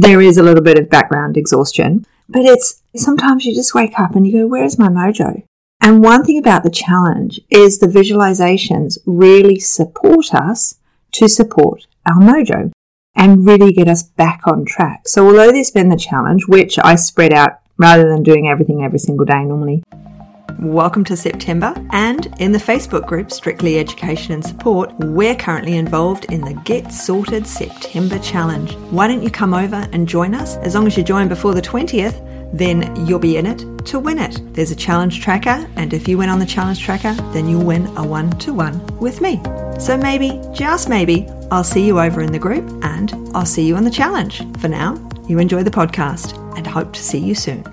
there is a little bit of background exhaustion, but it's sometimes you just wake up and you go, where's my mojo? And one thing about the challenge is the visualizations really support us to support our mojo and really get us back on track. So although there's been the challenge, which I spread out rather than doing everything every single day normally, Welcome to September, and in the Facebook group Strictly Education and Support, we're currently involved in the Get Sorted September Challenge. Why don't you come over and join us? As long as you join before the 20th, then you'll be in it to win it. There's a challenge tracker, and if you win on the challenge tracker, then you'll win a one to one with me. So maybe, just maybe, I'll see you over in the group and I'll see you on the challenge. For now, you enjoy the podcast and hope to see you soon.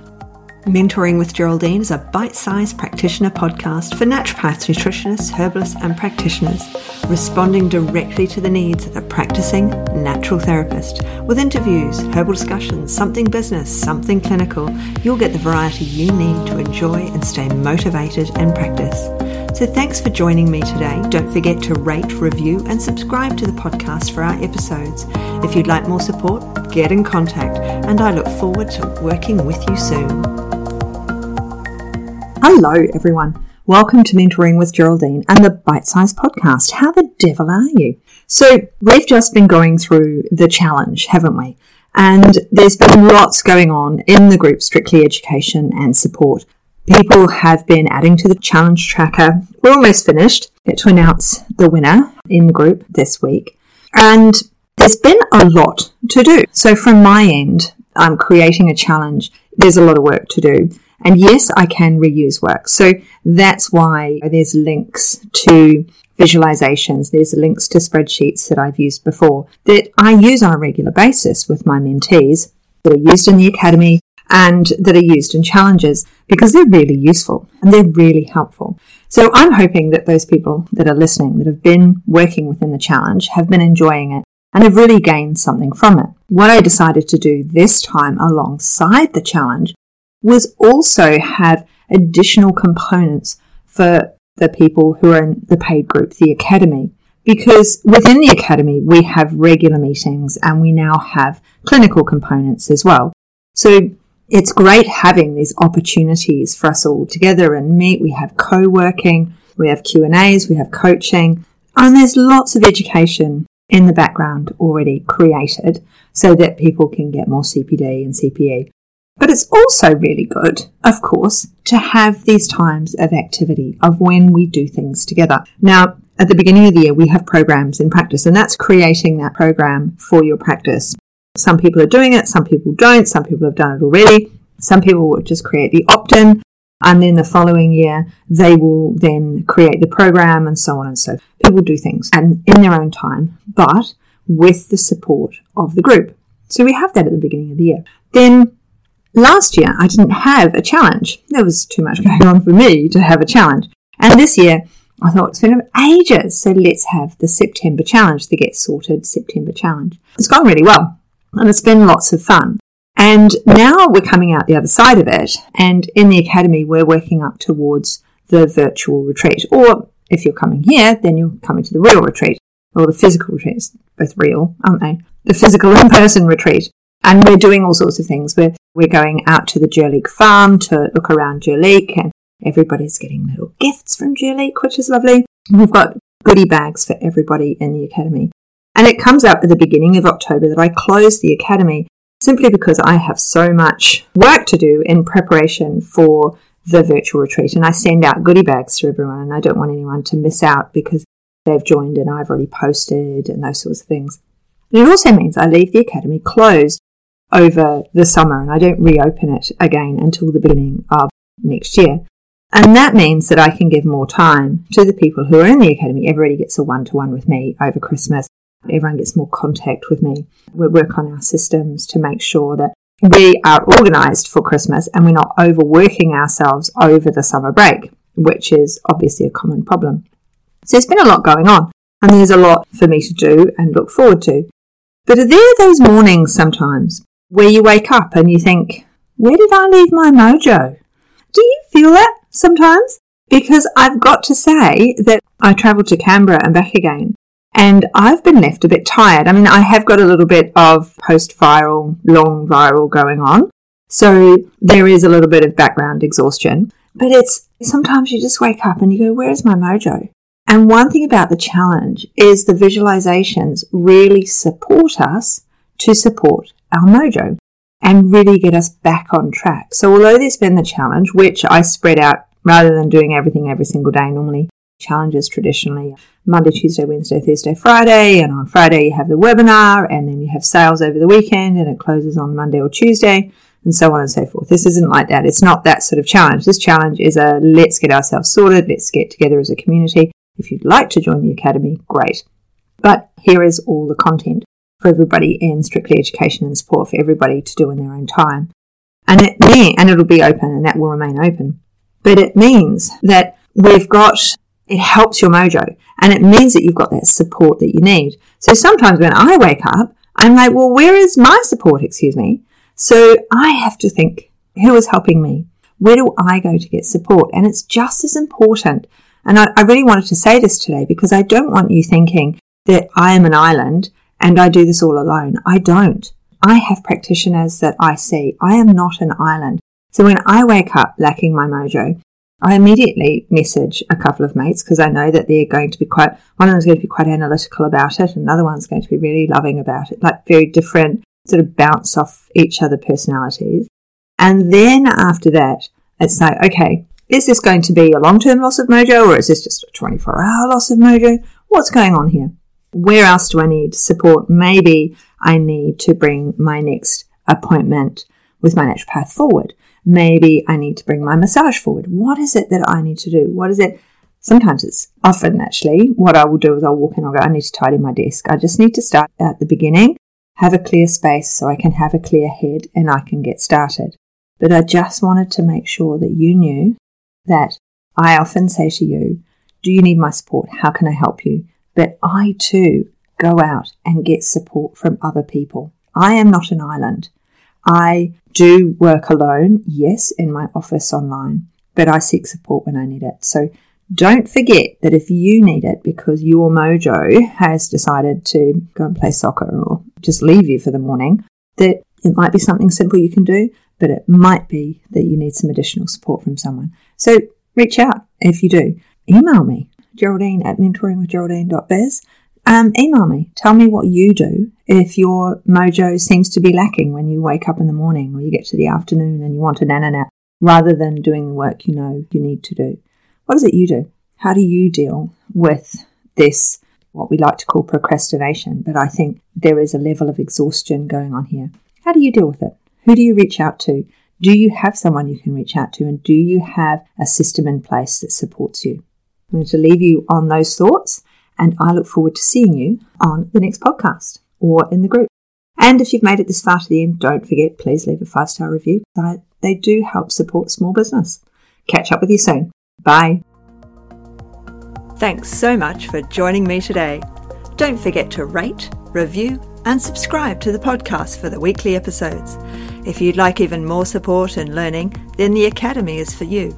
Mentoring with Geraldine is a bite sized practitioner podcast for naturopaths, nutritionists, herbalists, and practitioners, responding directly to the needs of the practicing natural therapist. With interviews, herbal discussions, something business, something clinical, you'll get the variety you need to enjoy and stay motivated and practice. So thanks for joining me today. Don't forget to rate, review, and subscribe to the podcast for our episodes. If you'd like more support, get in contact, and I look forward to working with you soon. Hello, everyone. Welcome to Mentoring with Geraldine and the Bite Size Podcast. How the devil are you? So, we've just been going through the challenge, haven't we? And there's been lots going on in the group Strictly Education and Support. People have been adding to the challenge tracker. We're almost finished. Get to announce the winner in the group this week. And there's been a lot to do. So, from my end, I'm creating a challenge. There's a lot of work to do. And yes, I can reuse work. So that's why there's links to visualizations. There's links to spreadsheets that I've used before that I use on a regular basis with my mentees that are used in the academy and that are used in challenges because they're really useful and they're really helpful. So I'm hoping that those people that are listening that have been working within the challenge have been enjoying it and have really gained something from it. What I decided to do this time alongside the challenge was also have additional components for the people who are in the paid group, the academy. Because within the academy, we have regular meetings and we now have clinical components as well. So it's great having these opportunities for us all together and meet. We have co-working, we have Q and A's, we have coaching, and there's lots of education in the background already created so that people can get more CPD and CPE. But it's also really good, of course, to have these times of activity, of when we do things together. Now, at the beginning of the year, we have programs in practice, and that's creating that program for your practice. Some people are doing it, some people don't, some people have done it already. Some people will just create the opt in, and then the following year, they will then create the program and so on and so forth. People do things and in their own time, but with the support of the group. So we have that at the beginning of the year. Then Last year, I didn't have a challenge. There was too much going on for me to have a challenge. And this year, I thought it's been ages, so let's have the September challenge, the Get Sorted September challenge. It's gone really well, and it's been lots of fun. And now we're coming out the other side of it, and in the academy, we're working up towards the virtual retreat. Or if you're coming here, then you're coming to the real retreat, or the physical retreat. Both real, aren't they? The physical in person retreat. And we're doing all sorts of things. We're, we're going out to the Jurlique farm to look around Jurlique and everybody's getting little gifts from Jurlique, which is lovely. We've got goodie bags for everybody in the academy. And it comes up at the beginning of October that I close the academy simply because I have so much work to do in preparation for the virtual retreat. And I send out goodie bags to everyone and I don't want anyone to miss out because they've joined and I've already posted and those sorts of things. And it also means I leave the academy closed over the summer and I don't reopen it again until the beginning of next year. And that means that I can give more time to the people who are in the academy. Everybody gets a one to one with me over Christmas. Everyone gets more contact with me. We work on our systems to make sure that we are organized for Christmas and we're not overworking ourselves over the summer break, which is obviously a common problem. So there's been a lot going on and there's a lot for me to do and look forward to. But are there those mornings sometimes where you wake up and you think, where did I leave my mojo? Do you feel that sometimes? Because I've got to say that I travelled to Canberra and back again. And I've been left a bit tired. I mean, I have got a little bit of post viral, long viral going on. So there is a little bit of background exhaustion, but it's sometimes you just wake up and you go, where's my mojo? And one thing about the challenge is the visualizations really support us to support our mojo and really get us back on track. So although there's been the challenge, which I spread out rather than doing everything every single day normally, challenges traditionally Monday, Tuesday, Wednesday, Thursday, Friday, and on Friday you have the webinar, and then you have sales over the weekend, and it closes on Monday or Tuesday, and so on and so forth. This isn't like that. It's not that sort of challenge. This challenge is a let's get ourselves sorted, let's get together as a community. If you'd like to join the Academy, great. But here is all the content for everybody and Strictly Education and support for everybody to do in their own time. And it and it'll be open and that will remain open. But it means that we've got it helps your mojo and it means that you've got that support that you need. So sometimes when I wake up, I'm like, well, where is my support? Excuse me. So I have to think, who is helping me? Where do I go to get support? And it's just as important. And I, I really wanted to say this today because I don't want you thinking that I am an island and I do this all alone. I don't. I have practitioners that I see. I am not an island. So when I wake up lacking my mojo, I immediately message a couple of mates because I know that they're going to be quite, one of them is going to be quite analytical about it, another one's going to be really loving about it, like very different, sort of bounce off each other personalities. And then after that, it's like, okay, is this going to be a long term loss of mojo or is this just a 24 hour loss of mojo? What's going on here? Where else do I need support? Maybe I need to bring my next appointment with my naturopath forward. Maybe I need to bring my massage forward. What is it that I need to do? What is it? Sometimes it's often actually what I will do is I'll walk in, I'll go, I need to tidy my desk. I just need to start at the beginning, have a clear space so I can have a clear head and I can get started. But I just wanted to make sure that you knew that I often say to you, Do you need my support? How can I help you? But I too go out and get support from other people. I am not an island. I do work alone, yes, in my office online, but I seek support when I need it. So don't forget that if you need it because your mojo has decided to go and play soccer or just leave you for the morning, that it might be something simple you can do, but it might be that you need some additional support from someone. So reach out if you do. Email me, Geraldine at mentoringwithgeraldine.biz um, email me. Tell me what you do if your mojo seems to be lacking when you wake up in the morning or you get to the afternoon and you want a nana nap rather than doing the work you know you need to do. What is it you do? How do you deal with this, what we like to call procrastination? But I think there is a level of exhaustion going on here. How do you deal with it? Who do you reach out to? Do you have someone you can reach out to? And do you have a system in place that supports you? I'm going to leave you on those thoughts and I look forward to seeing you on the next podcast or in the group. And if you've made it this far to the end, don't forget, please leave a five star review. They do help support small business. Catch up with you soon. Bye. Thanks so much for joining me today. Don't forget to rate, review, and subscribe to the podcast for the weekly episodes. If you'd like even more support and learning, then the Academy is for you.